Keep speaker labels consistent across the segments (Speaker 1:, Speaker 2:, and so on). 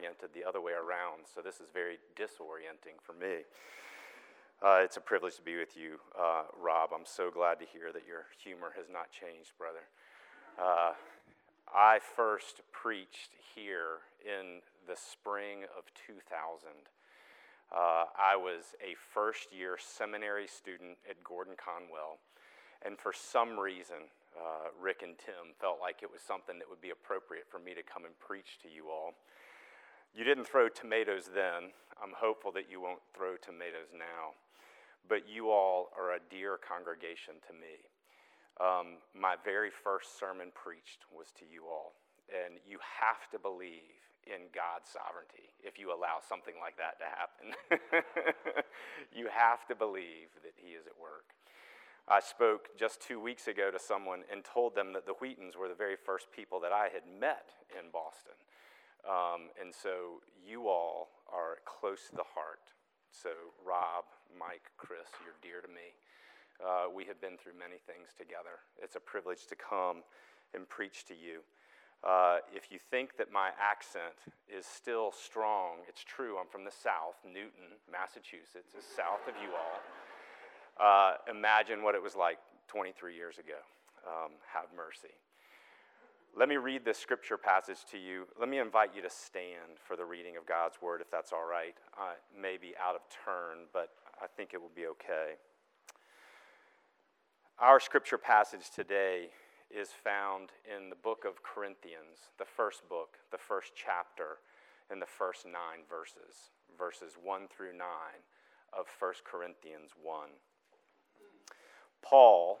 Speaker 1: oriented the other way around, so this is very disorienting for me. Uh, it's a privilege to be with you, uh, Rob. I'm so glad to hear that your humor has not changed, brother. Uh, I first preached here in the spring of 2000. Uh, I was a first year seminary student at Gordon Conwell, and for some reason, uh, Rick and Tim felt like it was something that would be appropriate for me to come and preach to you all. You didn't throw tomatoes then. I'm hopeful that you won't throw tomatoes now. But you all are a dear congregation to me. Um, my very first sermon preached was to you all. And you have to believe in God's sovereignty if you allow something like that to happen. you have to believe that He is at work. I spoke just two weeks ago to someone and told them that the Wheatons were the very first people that I had met in Boston. Um, and so you all are close to the heart. So, Rob, Mike, Chris, you're dear to me. Uh, we have been through many things together. It's a privilege to come and preach to you. Uh, if you think that my accent is still strong, it's true. I'm from the South, Newton, Massachusetts, is south of you all. Uh, imagine what it was like 23 years ago. Um, have mercy. Let me read this scripture passage to you. Let me invite you to stand for the reading of God's word, if that's all right. I may be out of turn, but I think it will be okay. Our scripture passage today is found in the book of Corinthians, the first book, the first chapter, in the first nine verses, verses 1 through 9 of 1 Corinthians 1. Paul,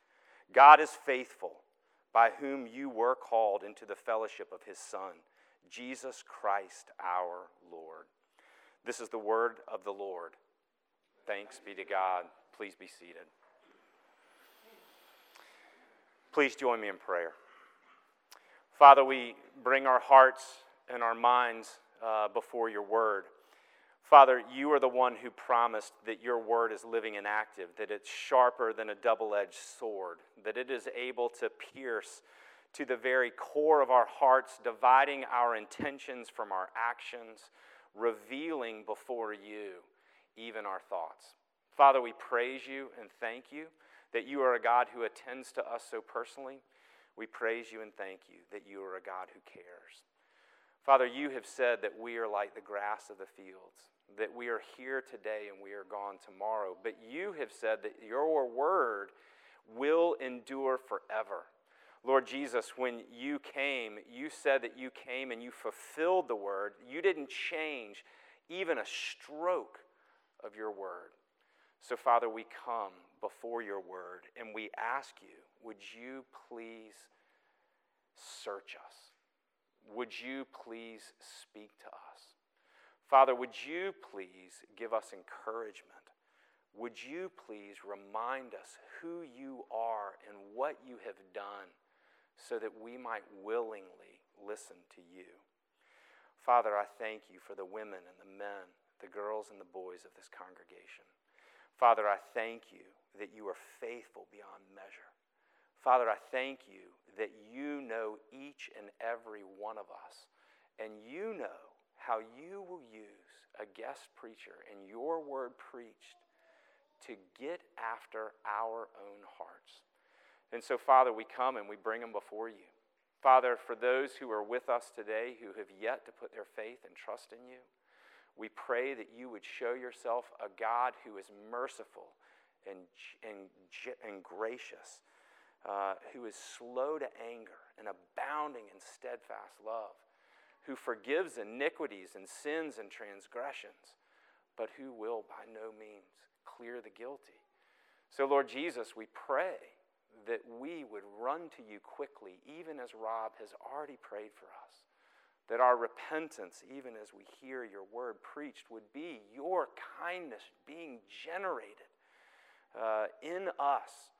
Speaker 1: God is faithful, by whom you were called into the fellowship of his Son, Jesus Christ our Lord. This is the word of the Lord. Thanks be to God. Please be seated. Please join me in prayer. Father, we bring our hearts and our minds uh, before your word. Father, you are the one who promised that your word is living and active, that it's sharper than a double edged sword, that it is able to pierce to the very core of our hearts, dividing our intentions from our actions, revealing before you even our thoughts. Father, we praise you and thank you that you are a God who attends to us so personally. We praise you and thank you that you are a God who cares. Father, you have said that we are like the grass of the fields that we are here today and we are gone tomorrow. But you have said that your word will endure forever. Lord Jesus, when you came, you said that you came and you fulfilled the word. You didn't change even a stroke of your word. So, Father, we come before your word and we ask you, would you please search us? Would you please speak to us? Father, would you please give us encouragement? Would you please remind us who you are and what you have done so that we might willingly listen to you? Father, I thank you for the women and the men, the girls and the boys of this congregation. Father, I thank you that you are faithful beyond measure. Father, I thank you that you know each and every one of us, and you know how you will use a guest preacher and your word preached to get after our own hearts. And so, Father, we come and we bring them before you. Father, for those who are with us today who have yet to put their faith and trust in you, We pray that you would show yourself a God who is merciful and, and, and gracious, uh, who is slow to anger and abounding in steadfast love, who forgives iniquities and sins and transgressions, but who will by no means clear the guilty. So, Lord Jesus, we pray that we would run to you quickly, even as Rob has already prayed for us. That our repentance, even as we hear your word preached, would be your kindness being generated uh, in us.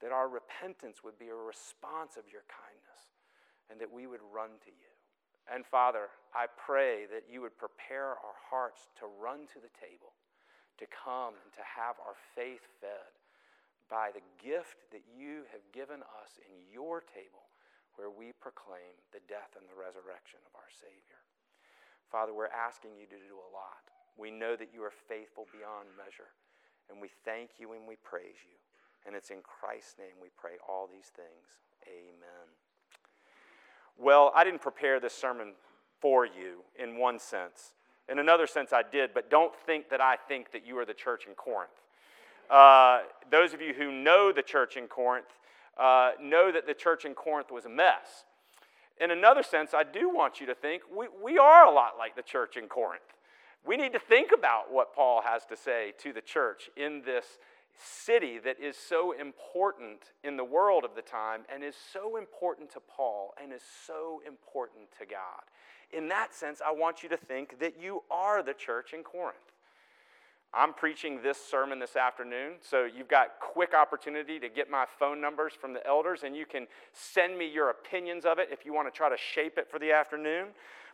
Speaker 1: That our repentance would be a response of your kindness, and that we would run to you. And Father, I pray that you would prepare our hearts to run to the table, to come and to have our faith fed by the gift that you have given us in your table, where we proclaim the death and the resurrection of our Savior. Father, we're asking you to do a lot. We know that you are faithful beyond measure, and we thank you and we praise you. And it's in Christ's name we pray all these things. Amen. Well, I didn't prepare this sermon for you in one sense. In another sense, I did, but don't think that I think that you are the church in Corinth. Uh, those of you who know the church in Corinth uh, know that the church in Corinth was a mess. In another sense, I do want you to think we, we are a lot like the church in Corinth. We need to think about what Paul has to say to the church in this city that is so important in the world of the time and is so important to Paul and is so important to God. In that sense, I want you to think that you are the church in Corinth. I'm preaching this sermon this afternoon, so you've got quick opportunity to get my phone numbers from the elders, and you can send me your opinions of it if you want to try to shape it for the afternoon.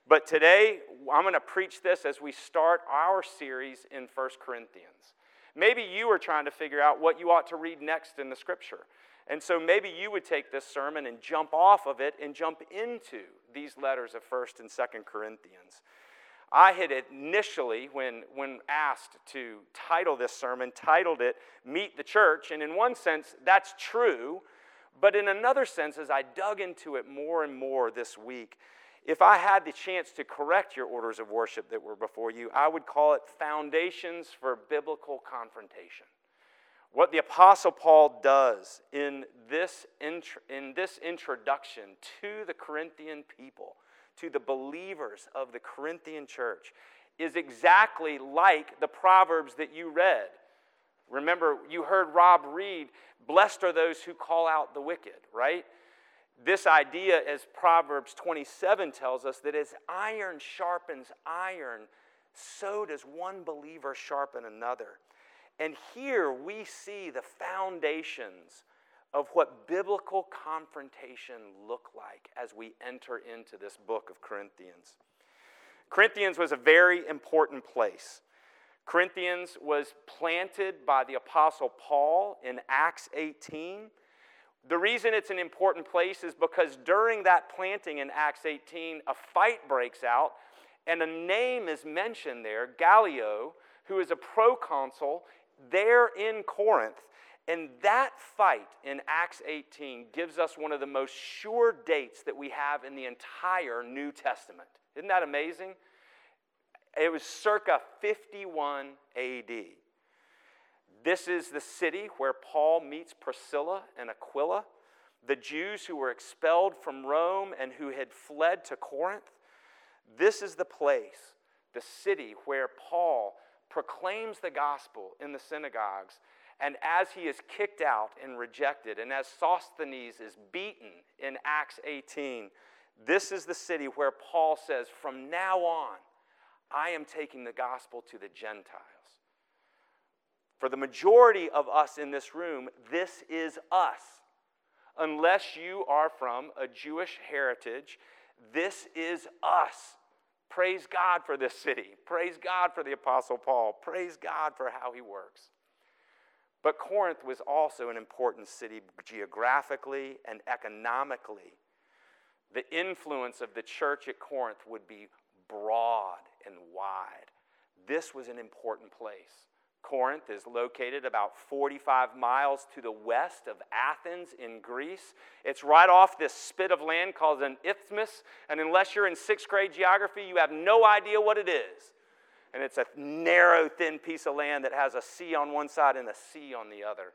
Speaker 1: But today, I'm going to preach this as we start our series in 1 Corinthians. Maybe you are trying to figure out what you ought to read next in the scripture. And so maybe you would take this sermon and jump off of it and jump into these letters of 1st and 2nd Corinthians. I had initially, when, when asked to title this sermon, titled it Meet the Church. And in one sense, that's true. But in another sense, as I dug into it more and more this week, if I had the chance to correct your orders of worship that were before you, I would call it Foundations for Biblical Confrontation. What the Apostle Paul does in this, in this introduction to the Corinthian people to the believers of the Corinthian church is exactly like the Proverbs that you read. Remember, you heard Rob read, Blessed are those who call out the wicked, right? This idea, as Proverbs 27 tells us, that as iron sharpens iron, so does one believer sharpen another. And here we see the foundations of what biblical confrontation look like as we enter into this book of Corinthians. Corinthians was a very important place. Corinthians was planted by the Apostle Paul in Acts 18. The reason it's an important place is because during that planting in Acts 18, a fight breaks out, and a name is mentioned there Gallio, who is a proconsul there in Corinth. And that fight in Acts 18 gives us one of the most sure dates that we have in the entire New Testament. Isn't that amazing? It was circa 51 AD. This is the city where Paul meets Priscilla and Aquila, the Jews who were expelled from Rome and who had fled to Corinth. This is the place, the city where Paul proclaims the gospel in the synagogues and as he is kicked out and rejected, and as Sosthenes is beaten in Acts 18, this is the city where Paul says, From now on, I am taking the gospel to the Gentiles. For the majority of us in this room, this is us. Unless you are from a Jewish heritage, this is us. Praise God for this city. Praise God for the Apostle Paul. Praise God for how he works. But Corinth was also an important city geographically and economically. The influence of the church at Corinth would be broad and wide. This was an important place. Corinth is located about 45 miles to the west of Athens in Greece. It's right off this spit of land called an isthmus, and unless you're in sixth grade geography, you have no idea what it is. And it's a narrow, thin piece of land that has a sea on one side and a sea on the other.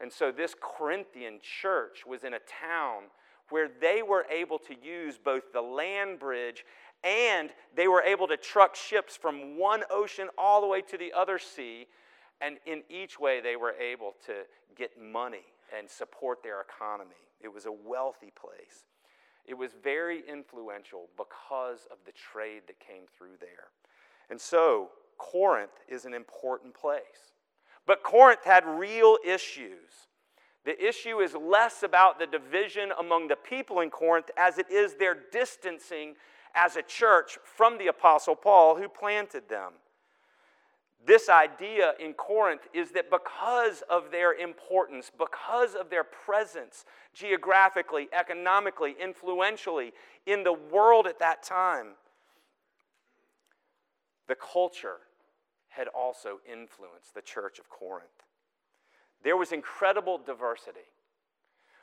Speaker 1: And so this Corinthian church was in a town where they were able to use both the land bridge and they were able to truck ships from one ocean all the way to the other sea. And in each way, they were able to get money and support their economy. It was a wealthy place. It was very influential because of the trade that came through there. And so, Corinth is an important place. But Corinth had real issues. The issue is less about the division among the people in Corinth as it is their distancing as a church from the Apostle Paul who planted them. This idea in Corinth is that because of their importance, because of their presence geographically, economically, influentially in the world at that time, the culture had also influenced the church of Corinth. There was incredible diversity.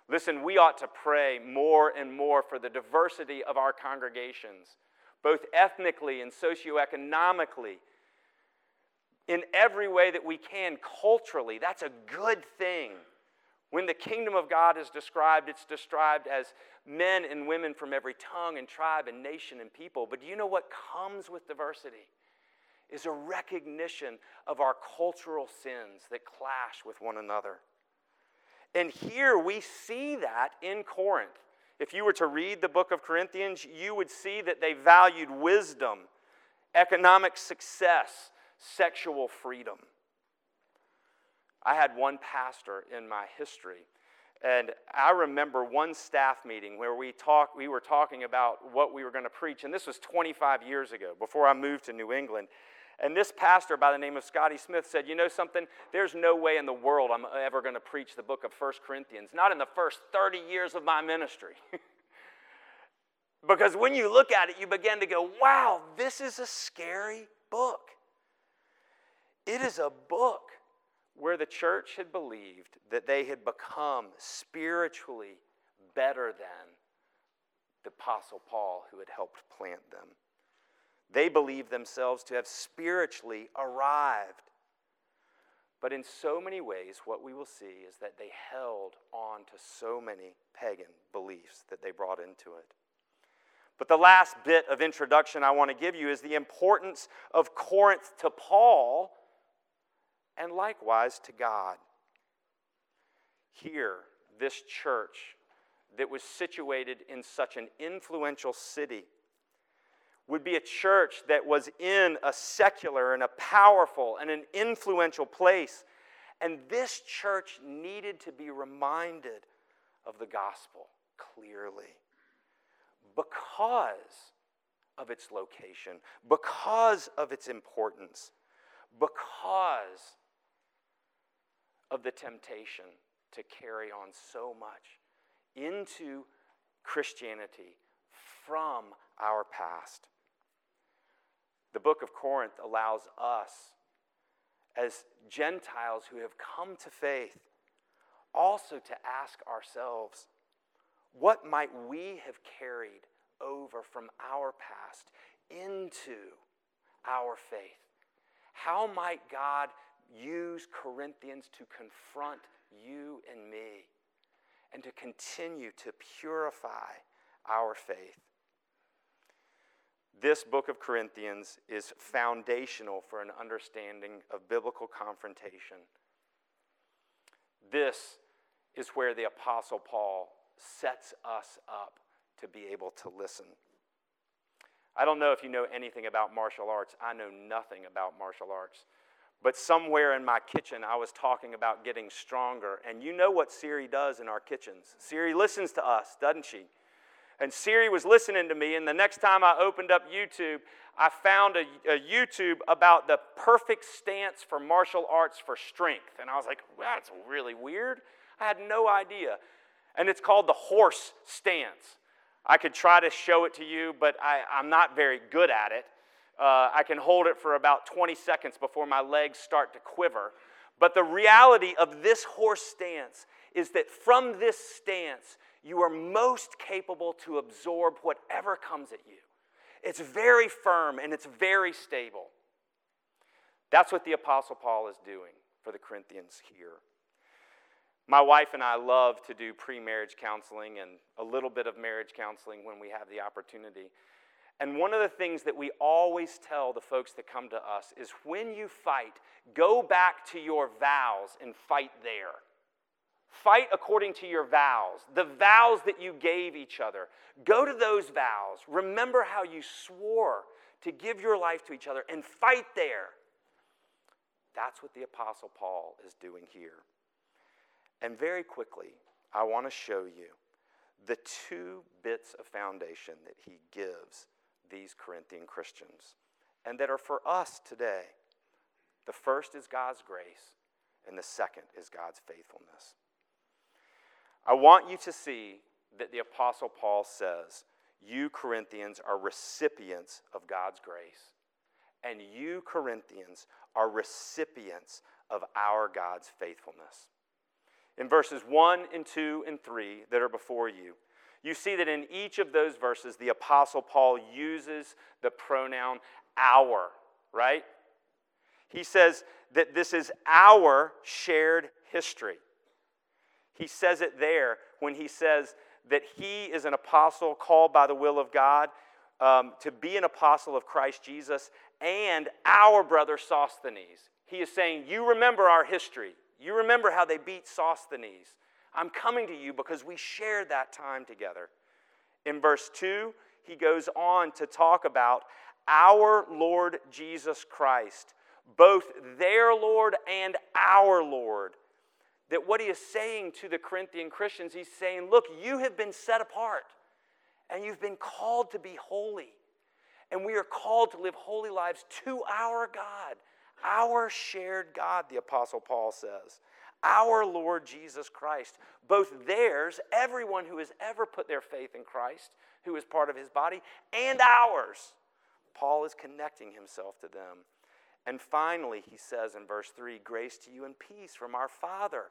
Speaker 1: Listen, we ought to pray more and more for the diversity of our congregations, both ethnically and socioeconomically, in every way that we can culturally. That's a good thing. When the kingdom of God is described, it's described as men and women from every tongue and tribe and nation and people. But do you know what comes with diversity? is a recognition of our cultural sins that clash with one another. And here we see that in Corinth. If you were to read the book of Corinthians, you would see that they valued wisdom, economic success, sexual freedom. I had one pastor in my history, and I remember one staff meeting where we talked, we were talking about what we were going to preach, and this was 25 years ago, before I moved to New England. And this pastor by the name of Scotty Smith said, You know something? There's no way in the world I'm ever going to preach the book of First Corinthians, not in the first 30 years of my ministry. because when you look at it, you begin to go, Wow, this is a scary book. It is a book where the church had believed that they had become spiritually better than the Apostle Paul who had helped plant them. They believe themselves to have spiritually arrived. But in so many ways, what we will see is that they held on to so many pagan beliefs that they brought into it. But the last bit of introduction I want to give you is the importance of Corinth to Paul and likewise to God. Here, this church that was situated in such an influential city would be a church that was in a secular and a powerful and an influential place. And this church needed to be reminded of the gospel clearly because of its location, because of its importance, because of the temptation to carry on so much into Christianity from our past. The book of Corinth allows us, as Gentiles who have come to faith, also to ask ourselves what might we have carried over from our past into our faith? How might God use Corinthians to confront you and me and to continue to purify our faith? This book of Corinthians is foundational for an understanding of biblical confrontation. This is where the Apostle Paul sets us up to be able to listen. I don't know if you know anything about martial arts. I know nothing about martial arts. But somewhere in my kitchen, I was talking about getting stronger. And you know what Siri does in our kitchens. Siri listens to us, doesn't she? And Siri was listening to me. And the next time I opened up YouTube, I found a, a, YouTube about the perfect stance for martial arts for strength. And I was like, well, that's really weird. I had no idea. And it's called the horse stance. I could try to show it to you, but I, am not very good at it. Uh, I can hold it for about 20 seconds before my legs start to quiver. But the reality of this horse stance is that from this stance, you are most capable to absorb whatever comes at you. It's very firm and it's very stable. That's what the Apostle Paul is doing for the Corinthians here. My wife and I love to do pre marriage counseling and a little bit of marriage counseling when we have the opportunity. And one of the things that we always tell the folks that come to us is when you fight, go back to your vows and fight there. Fight according to your vows, the vows that you gave each other. Go to those vows. Remember how you swore to give your life to each other and fight there. That's what the Apostle Paul is doing here. And very quickly, I want to show you the two bits of foundation that he gives these Corinthian Christians and that are for us today. The first is God's grace, and the second is God's faithfulness. I want you to see that the Apostle Paul says, You Corinthians are recipients of God's grace, and you Corinthians are recipients of our God's faithfulness. In verses 1 and 2 and 3 that are before you, you see that in each of those verses, the Apostle Paul uses the pronoun our, right? He says that this is our shared history. He says it there when he says that he is an apostle called by the will of God um, to be an apostle of Christ Jesus and our brother Sosthenes. He is saying, You remember our history. You remember how they beat Sosthenes. I'm coming to you because we shared that time together. In verse 2, he goes on to talk about our Lord Jesus Christ, both their Lord and our Lord. That what he is saying to the Corinthian Christians, he's saying, Look, you have been set apart and you've been called to be holy. And we are called to live holy lives to our God, our shared God, the Apostle Paul says our Lord Jesus Christ. Both theirs, everyone who has ever put their faith in Christ, who is part of his body, and ours. Paul is connecting himself to them. And finally, he says in verse 3 grace to you and peace from our Father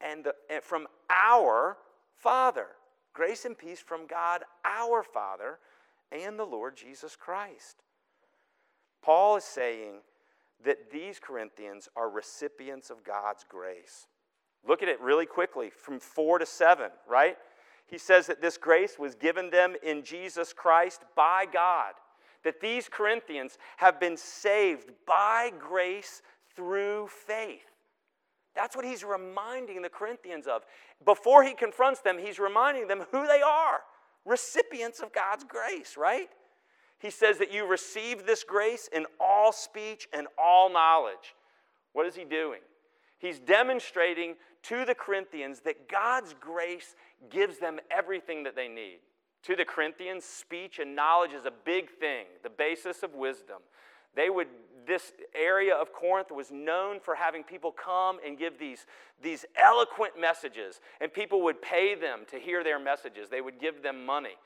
Speaker 1: and, the, and from our Father. Grace and peace from God, our Father, and the Lord Jesus Christ. Paul is saying that these Corinthians are recipients of God's grace. Look at it really quickly from 4 to 7, right? He says that this grace was given them in Jesus Christ by God, that these Corinthians have been saved by grace through faith. That's what he's reminding the Corinthians of. Before he confronts them, he's reminding them who they are recipients of God's grace, right? He says that you receive this grace in all speech and all knowledge. What is he doing? He's demonstrating to the Corinthians that God's grace gives them everything that they need. To the Corinthians, speech and knowledge is a big thing, the basis of wisdom. They would, this area of Corinth was known for having people come and give these, these eloquent messages, and people would pay them to hear their messages. They would give them money.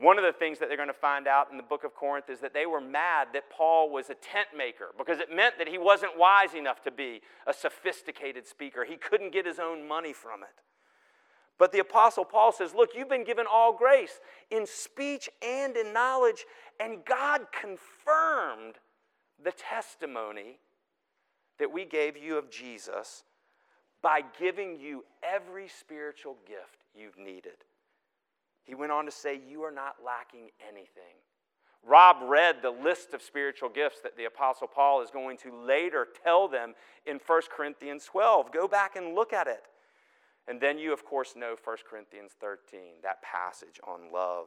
Speaker 1: One of the things that they're going to find out in the book of Corinth is that they were mad that Paul was a tent maker because it meant that he wasn't wise enough to be a sophisticated speaker. He couldn't get his own money from it. But the Apostle Paul says, Look, you've been given all grace in speech and in knowledge, and God confirmed the testimony that we gave you of Jesus by giving you every spiritual gift you've needed. He went on to say, You are not lacking anything. Rob read the list of spiritual gifts that the Apostle Paul is going to later tell them in 1 Corinthians 12. Go back and look at it. And then you, of course, know 1 Corinthians 13, that passage on love.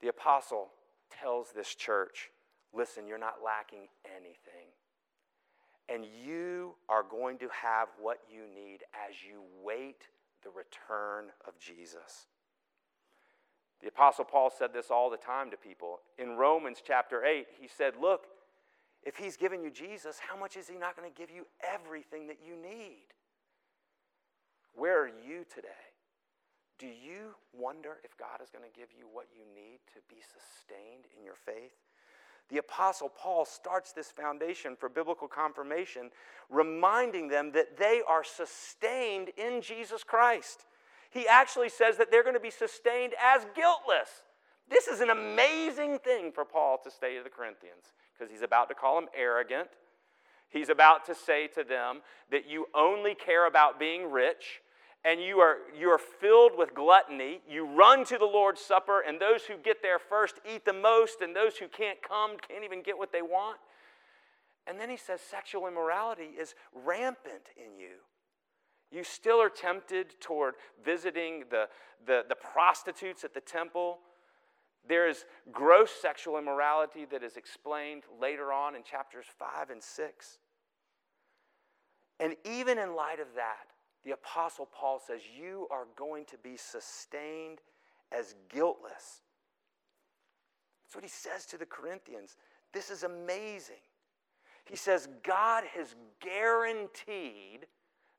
Speaker 1: The apostle tells this church listen, you're not lacking anything. And you are going to have what you need as you wait the return of Jesus. The Apostle Paul said this all the time to people. In Romans chapter 8, he said, Look, if he's given you Jesus, how much is he not going to give you everything that you need? Where are you today? Do you wonder if God is going to give you what you need to be sustained in your faith? the Apostle Paul starts this foundation for biblical confirmation, reminding them that they are sustained in Jesus Christ. He actually says that they're going to be sustained as guiltless. This is an amazing thing for Paul to say to the Corinthians because he's about to call them arrogant. He's about to say to them that you only care about being rich and you are, you are filled with gluttony. You run to the Lord's Supper, and those who get there first eat the most, and those who can't come can't even get what they want. And then he says sexual immorality is rampant in you. You still are tempted toward visiting the, the, the prostitutes at the temple. There is gross sexual immorality that is explained later on in chapters 5 and 6. And even in light of that, the Apostle Paul says, You are going to be sustained as guiltless. That's what he says to the Corinthians. This is amazing. He says, God has guaranteed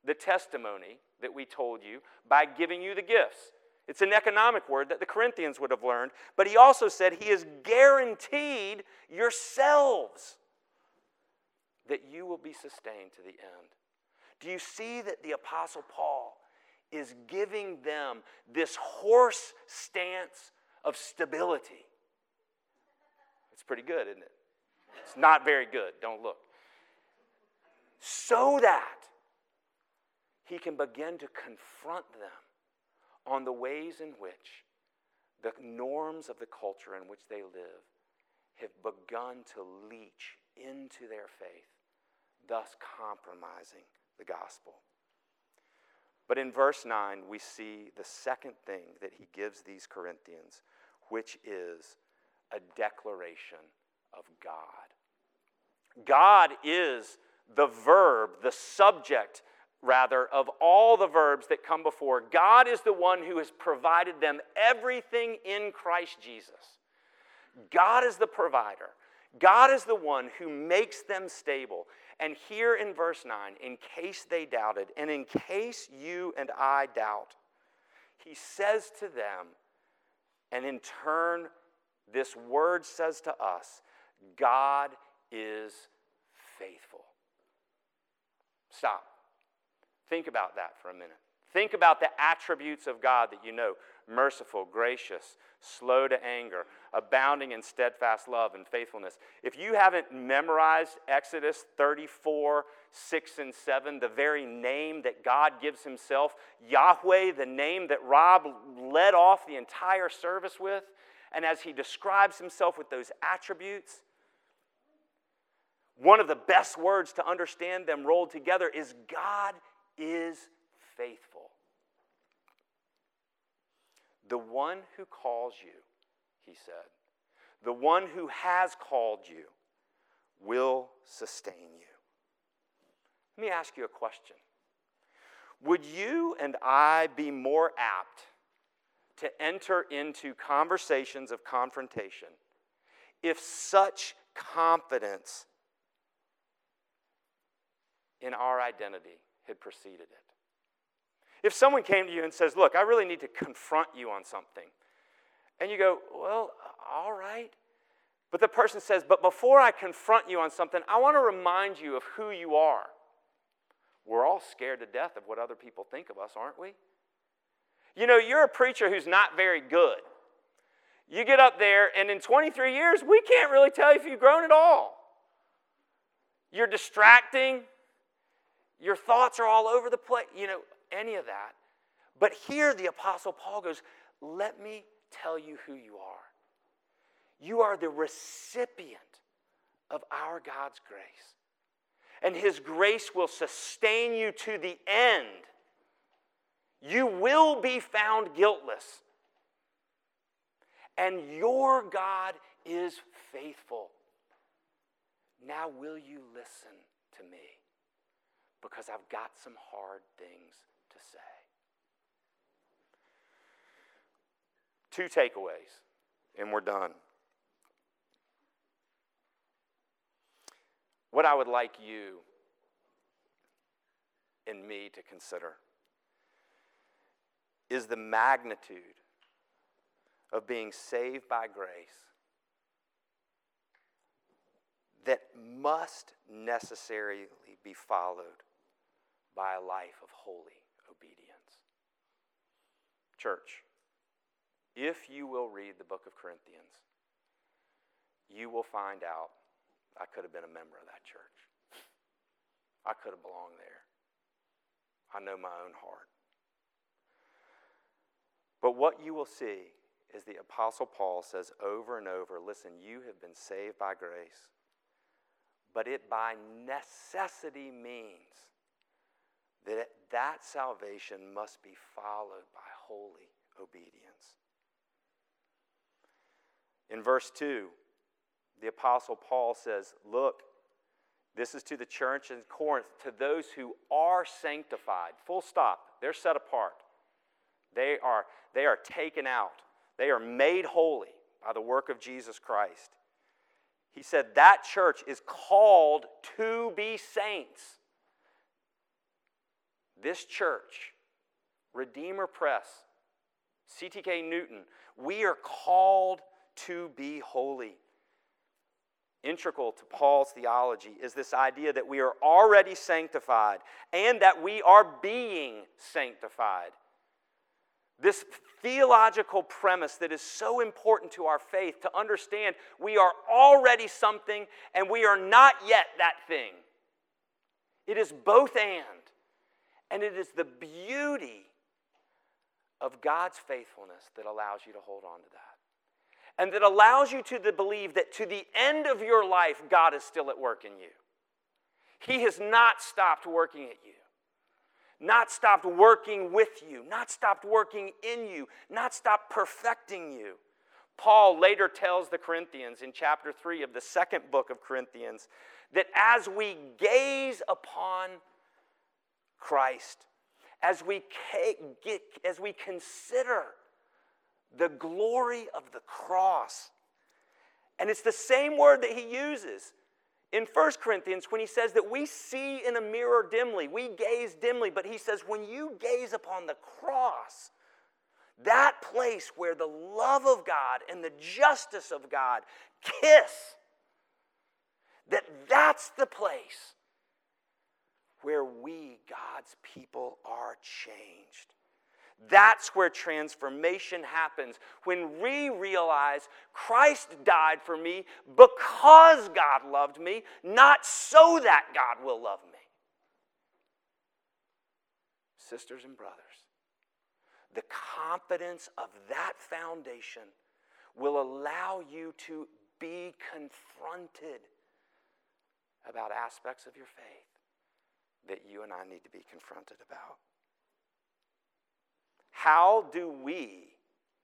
Speaker 1: the testimony that we told you by giving you the gifts. It's an economic word that the Corinthians would have learned, but he also said he has guaranteed yourselves that you will be sustained to the end. Do you see that the Apostle Paul is giving them this horse stance of stability? It's pretty good, isn't it? It's not very good. Don't look. So that he can begin to confront them on the ways in which the norms of the culture in which they live have begun to leach into their faith, thus compromising the gospel. But in verse 9, we see the second thing that he gives these Corinthians, which is a declaration of God. God is the verb, the subject, rather, of all the verbs that come before. God is the one who has provided them everything in Christ Jesus. God is the provider. God is the one who makes them stable. And here in verse 9, in case they doubted, and in case you and I doubt, he says to them, and in turn, this word says to us, God is faithful. Stop. Think about that for a minute. Think about the attributes of God that you know merciful, gracious, slow to anger, abounding in steadfast love and faithfulness. If you haven't memorized Exodus 34, 6, and 7, the very name that God gives Himself, Yahweh, the name that Rob led off the entire service with, and as he describes Himself with those attributes, one of the best words to understand them rolled together is God is faithful. The one who calls you, he said, the one who has called you will sustain you. Let me ask you a question. Would you and I be more apt to enter into conversations of confrontation if such confidence in our identity had preceded it? If someone came to you and says, Look, I really need to confront you on something, and you go, Well, all right. But the person says, But before I confront you on something, I want to remind you of who you are. We're all scared to death of what other people think of us, aren't we? You know, you're a preacher who's not very good. You get up there, and in 23 years, we can't really tell if you've grown at all. You're distracting. Your thoughts are all over the place. You know, any of that. But here the Apostle Paul goes, Let me tell you who you are. You are the recipient of our God's grace. And His grace will sustain you to the end. You will be found guiltless. And your God is faithful. Now, will you listen to me? Because I've got some hard things to say. Two takeaways, and we're done. What I would like you and me to consider is the magnitude of being saved by grace that must necessarily be followed by a life of holy obedience. Church, if you will read the book of Corinthians, you will find out I could have been a member of that church. I could have belonged there. I know my own heart. But what you will see is the Apostle Paul says over and over listen, you have been saved by grace, but it by necessity means that that salvation must be followed by holy obedience. In verse 2, the Apostle Paul says, Look, this is to the church in Corinth, to those who are sanctified. Full stop. They're set apart. They are, they are taken out. They are made holy by the work of Jesus Christ. He said that church is called to be saints. This church, Redeemer Pres, CTK Newton, we are called to be holy. Integral to Paul's theology is this idea that we are already sanctified and that we are being sanctified. This theological premise that is so important to our faith to understand we are already something and we are not yet that thing. It is both and. And it is the beauty of God's faithfulness that allows you to hold on to that. And that allows you to believe that to the end of your life, God is still at work in you. He has not stopped working at you, not stopped working with you, not stopped working in you, not stopped perfecting you. Paul later tells the Corinthians in chapter 3 of the second book of Corinthians that as we gaze upon Christ, as we, get, as we consider the glory of the cross. And it's the same word that he uses in 1 Corinthians when he says that we see in a mirror dimly, we gaze dimly, but he says, when you gaze upon the cross, that place where the love of God and the justice of God kiss, that that's the place where we, God's people, are changed. That's where transformation happens when we realize Christ died for me because God loved me, not so that God will love me. Sisters and brothers, the confidence of that foundation will allow you to be confronted about aspects of your faith that you and I need to be confronted about. How do we,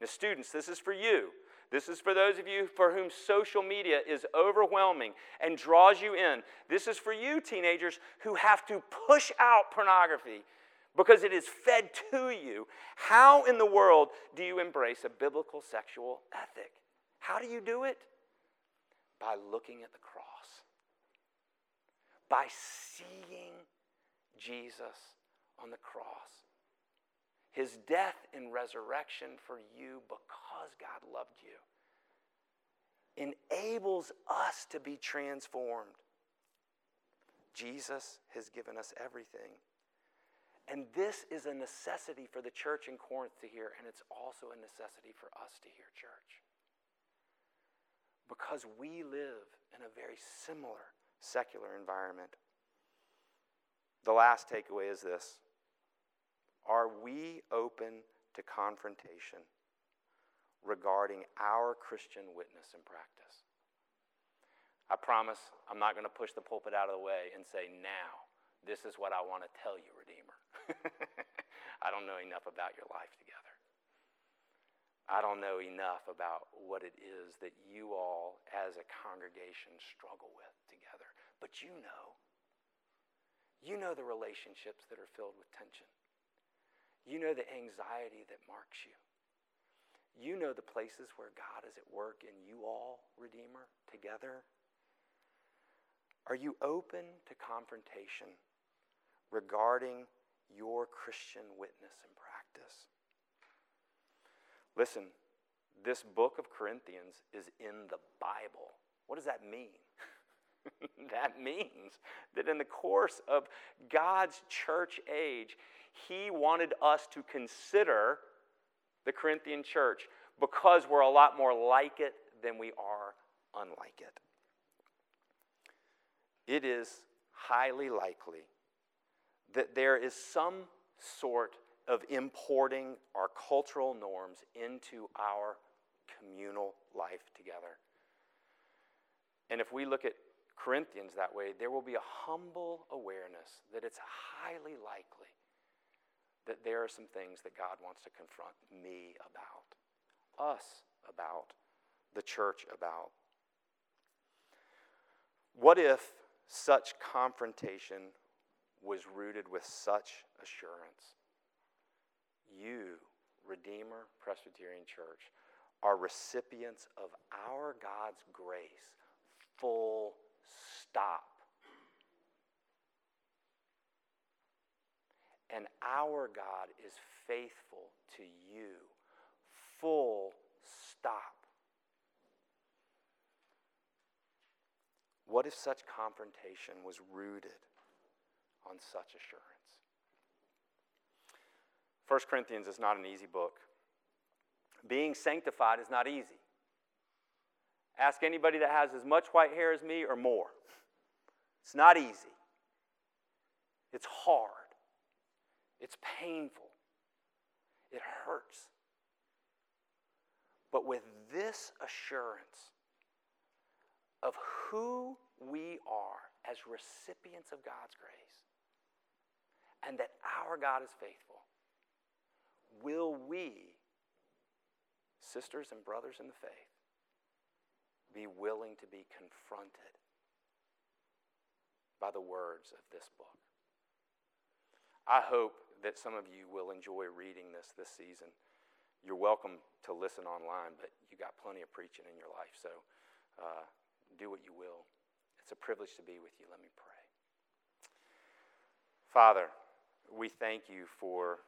Speaker 1: the students, this is for you. This is for those of you for whom social media is overwhelming and draws you in. This is for you, teenagers, who have to push out pornography because it is fed to you. How in the world do you embrace a biblical sexual ethic? How do you do it? By looking at the cross, by seeing Jesus on the cross. His death and resurrection for you because God loved you enables us to be transformed. Jesus has given us everything. And this is a necessity for the church in Corinth to hear, and it's also a necessity for us to hear, church. Because we live in a very similar secular environment. The last takeaway is this Are we open to confrontation regarding our Christian witness and practice? I promise I'm not going to push the pulpit out of the way and say, now, this is what I want to tell you, Redeemer. I don't know enough about your life together. I don't know enough about what it is that you all as a congregation struggle with together. But you know. You know the relationships that are filled with tension. You know the anxiety that marks you. You know the places where God is at work in you all, Redeemer, together. Are you open to confrontation regarding your Christian witness and practice? Listen, this book of Corinthians is in the Bible. What does that mean? that means that in the course of God's church age, He wanted us to consider the Corinthian church because we're a lot more like it than we are unlike it. It is highly likely that there is some sort of importing our cultural norms into our communal life together. And if we look at Corinthians that way, there will be a humble awareness that it's highly likely that there are some things that God wants to confront me about, us about, the church about. What if such confrontation was rooted with such assurance? You, Redeemer Presbyterian Church, are recipients of our God's grace, full stop. And our God is faithful to you, full stop. What if such confrontation was rooted on such assurance? 1 Corinthians is not an easy book. Being sanctified is not easy. Ask anybody that has as much white hair as me or more. It's not easy. It's hard. It's painful. It hurts. But with this assurance of who we are as recipients of God's grace and that our God is faithful, will we, sisters and brothers in the faith, be willing to be confronted by the words of this book. I hope that some of you will enjoy reading this this season. You're welcome to listen online, but you got plenty of preaching in your life, so uh, do what you will. It's a privilege to be with you. Let me pray. Father, we thank you for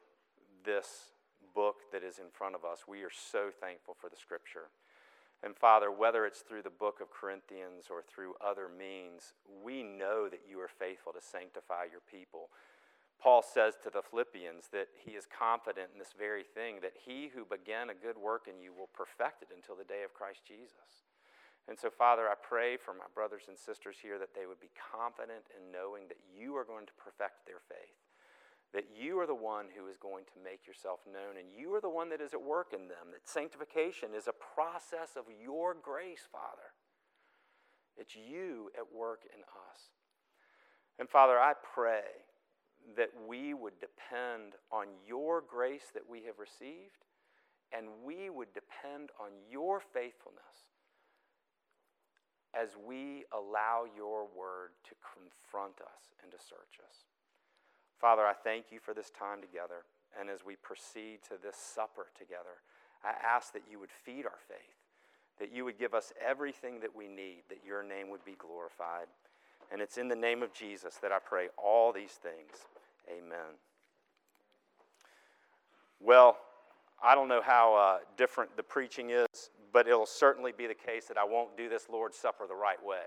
Speaker 1: this book that is in front of us. We are so thankful for the scripture. And Father, whether it's through the book of Corinthians or through other means, we know that you are faithful to sanctify your people. Paul says to the Philippians that he is confident in this very thing, that he who began a good work in you will perfect it until the day of Christ Jesus. And so, Father, I pray for my brothers and sisters here that they would be confident in knowing that you are going to perfect their faith that you are the one who is going to make yourself known, and you are the one that is at work in them. That sanctification is a process of your grace, Father. It's you at work in us. And Father, I pray that we would depend on your grace that we have received, and we would depend on your faithfulness as we allow your word to confront us and to search us. Father, I thank you for this time together. And as we proceed to this supper together, I ask that you would feed our faith, that you would give us everything that we need, that your name would be glorified. And it's in the name of Jesus that I pray all these things. Amen. Well, I don't know how uh, different the preaching is, but it'll certainly be the case that I won't do this Lord's Supper the right way.